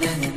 na na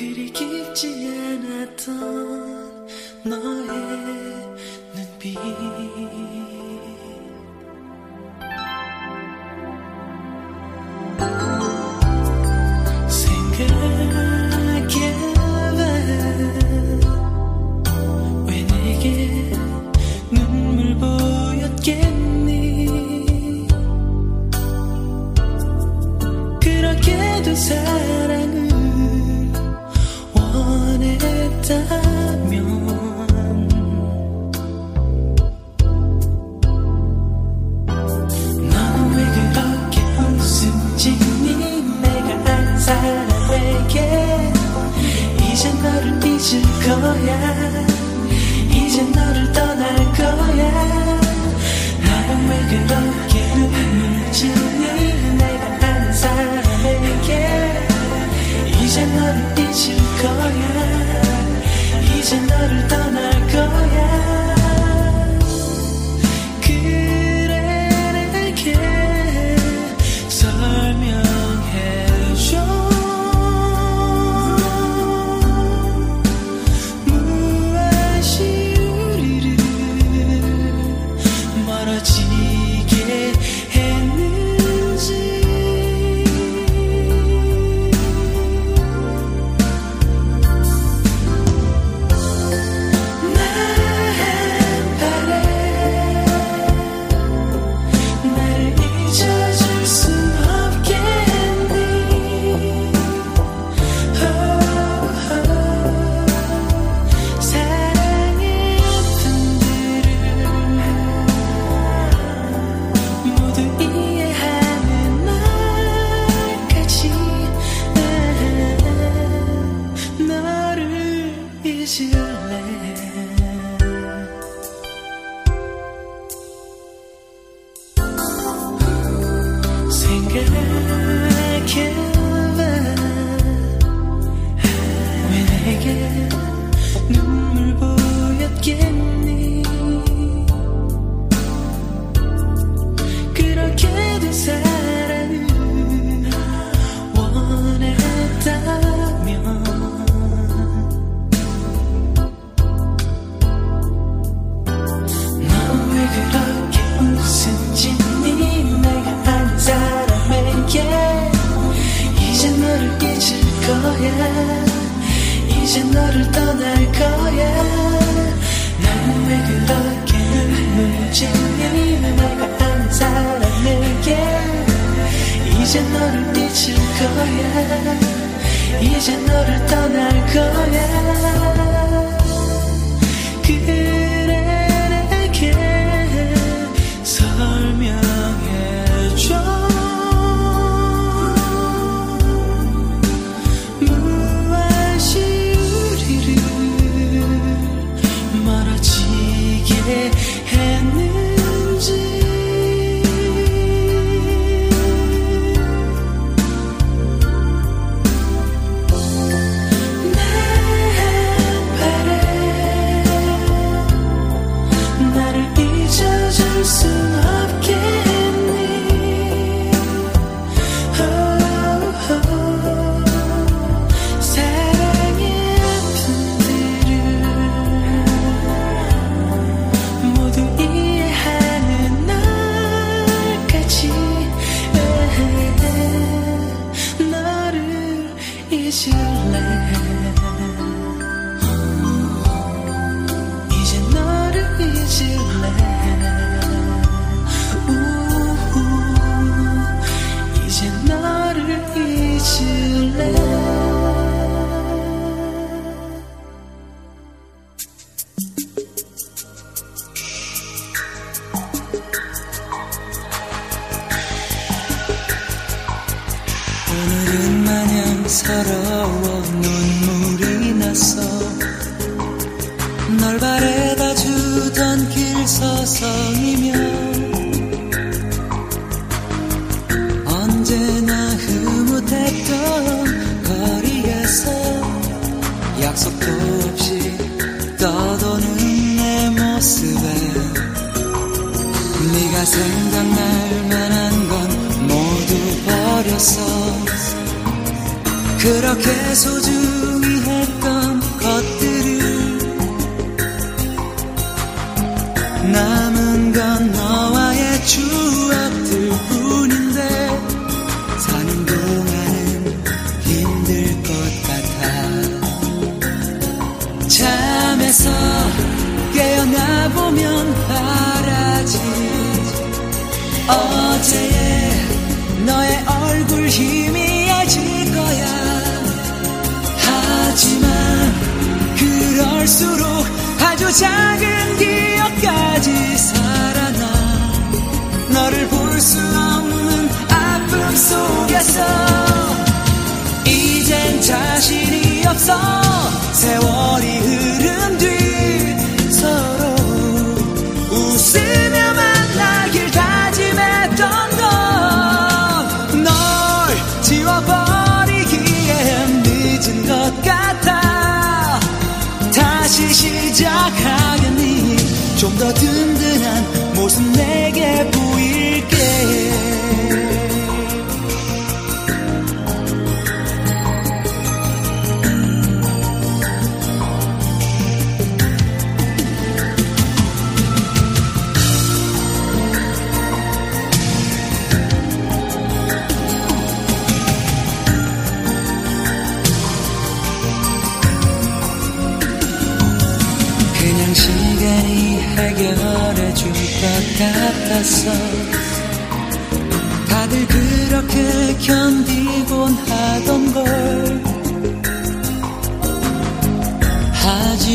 그리 깊지 않았던 너의 눈빛.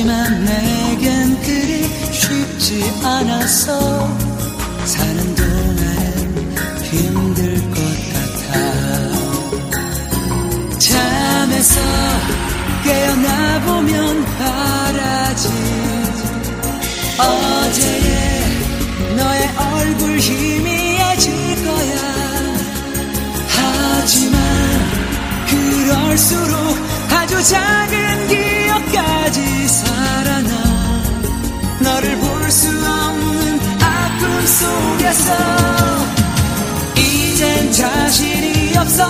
하지만 내겐 그리 쉽지 않아서 사는 동안 힘들 것 같아. 잠에서 깨어나 보면 바라지. 어제의 너의 얼굴 희미해질 거야. 하지만 그럴수록 아주 작은 길 끝까지 살아나. 너를 볼 수 없는 아픔 속에서 이젠 자신이 없어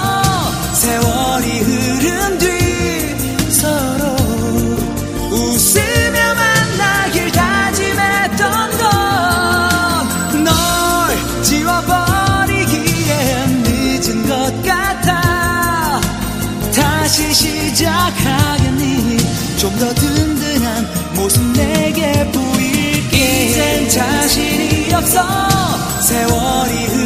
세월이 흐른 뒤 없어. 세월이 흐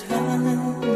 times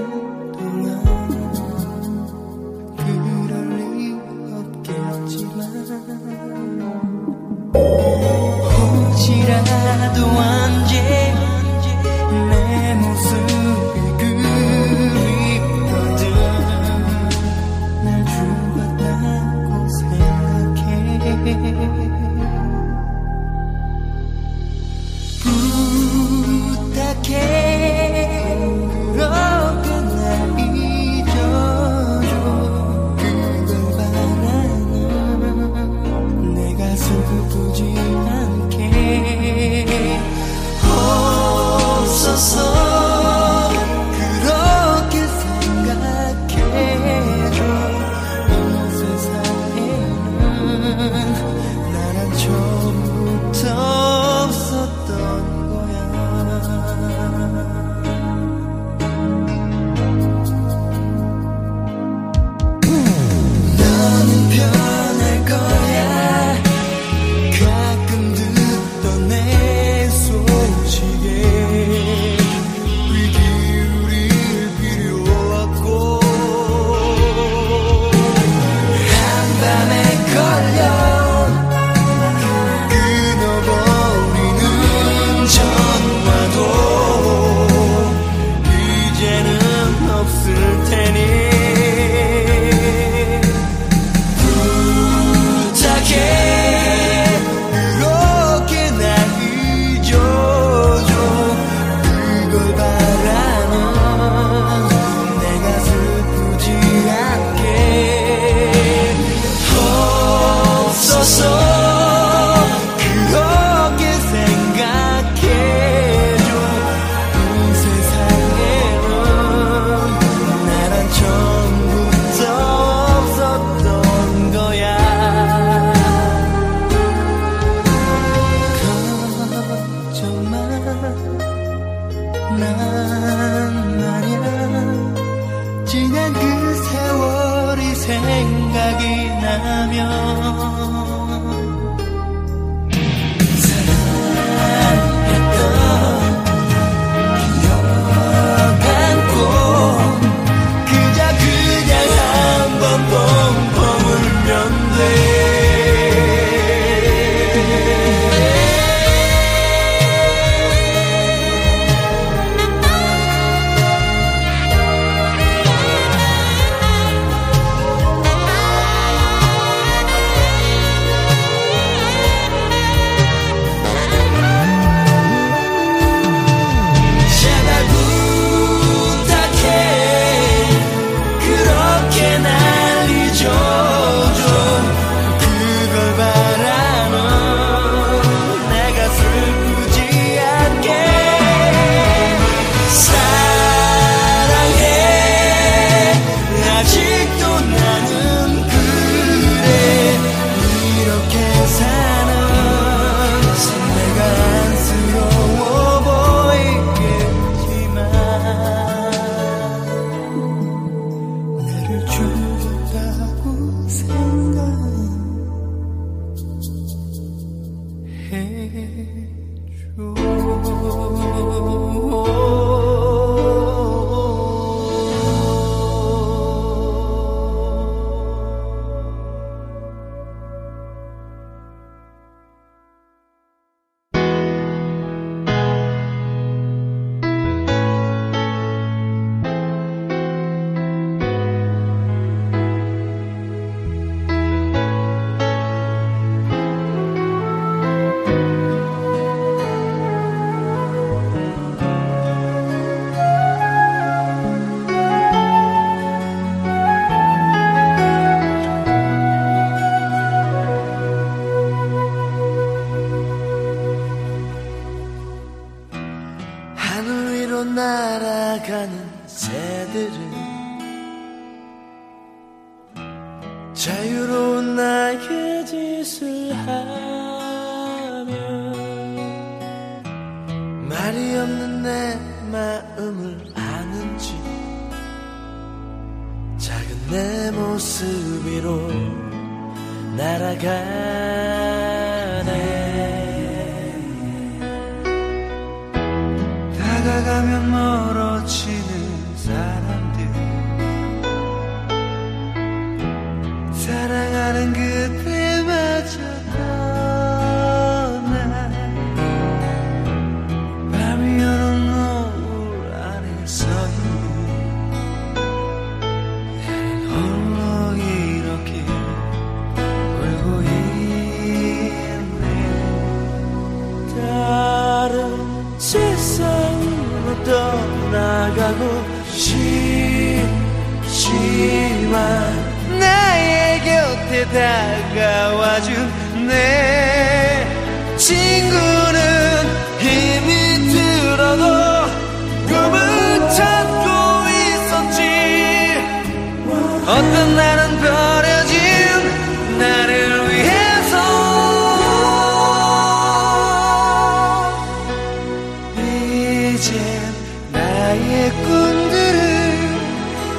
생각이 나면 자유로운 나의 짓을 하며 말이 없는 내 마음을 아는지 작은 내 모습 위로 날아가네. 다가가면 멀 싶지만 나의 곁에 다가와준 내 친구는 힘이 들어도 꿈을 찾고 있었지. 어떤 날은 버려진 나를 위해서. 이제 나의 꿈들을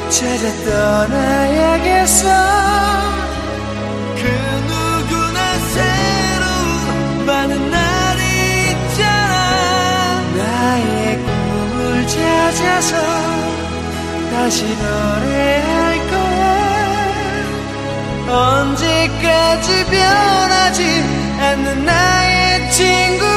찾아 떠나 다시 노래할 거야 언제까지 변하지 않는 나의 친구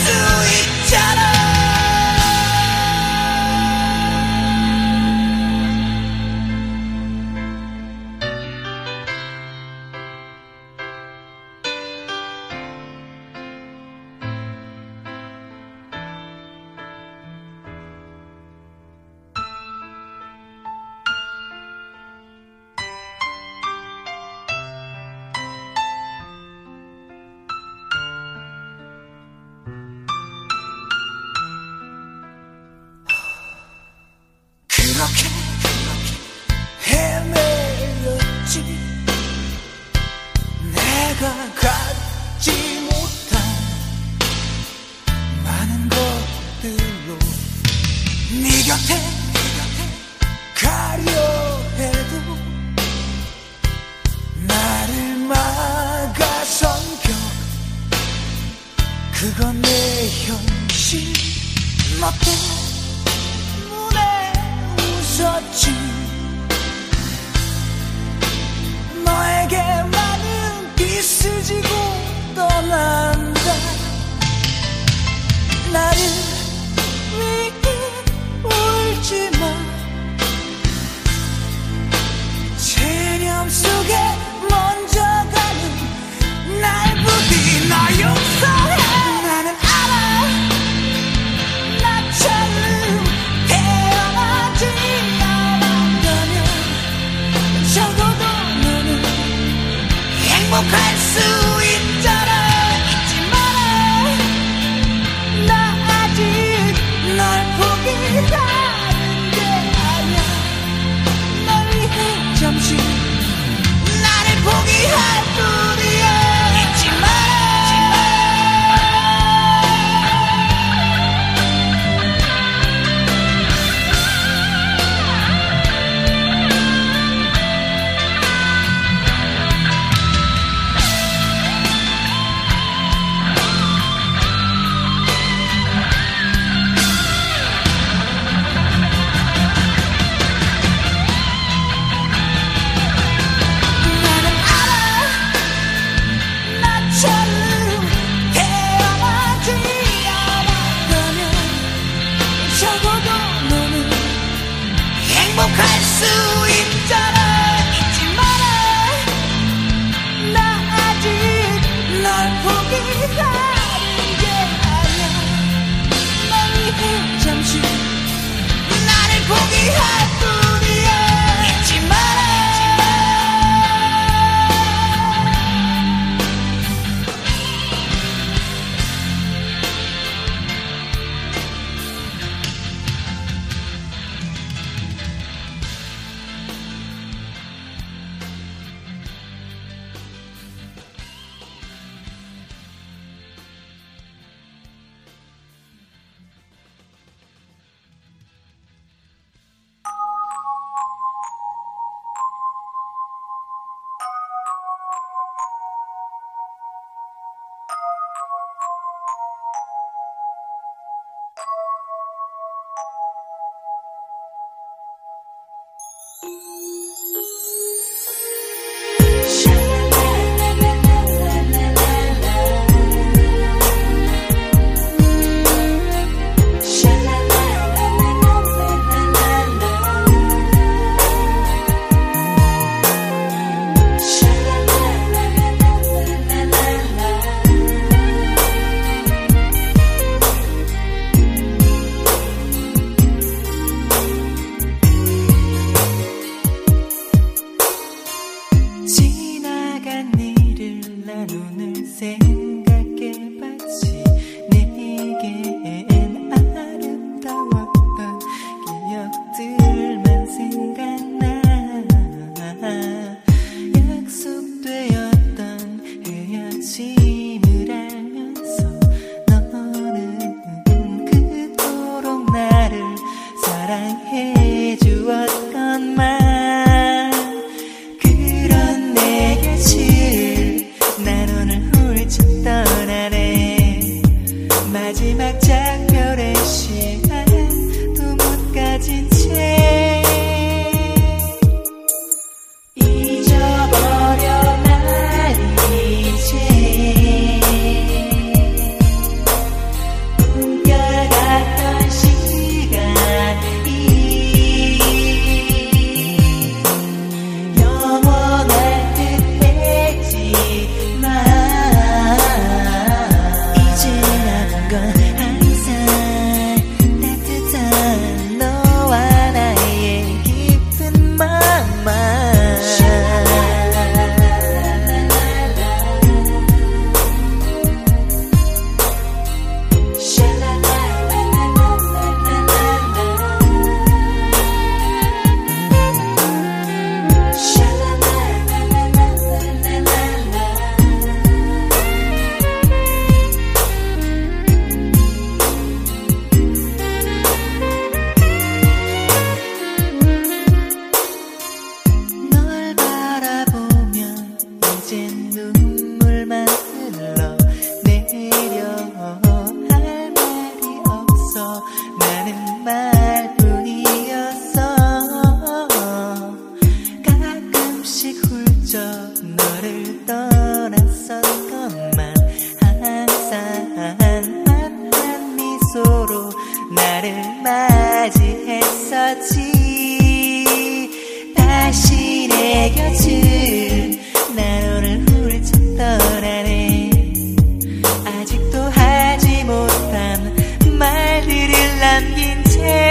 care.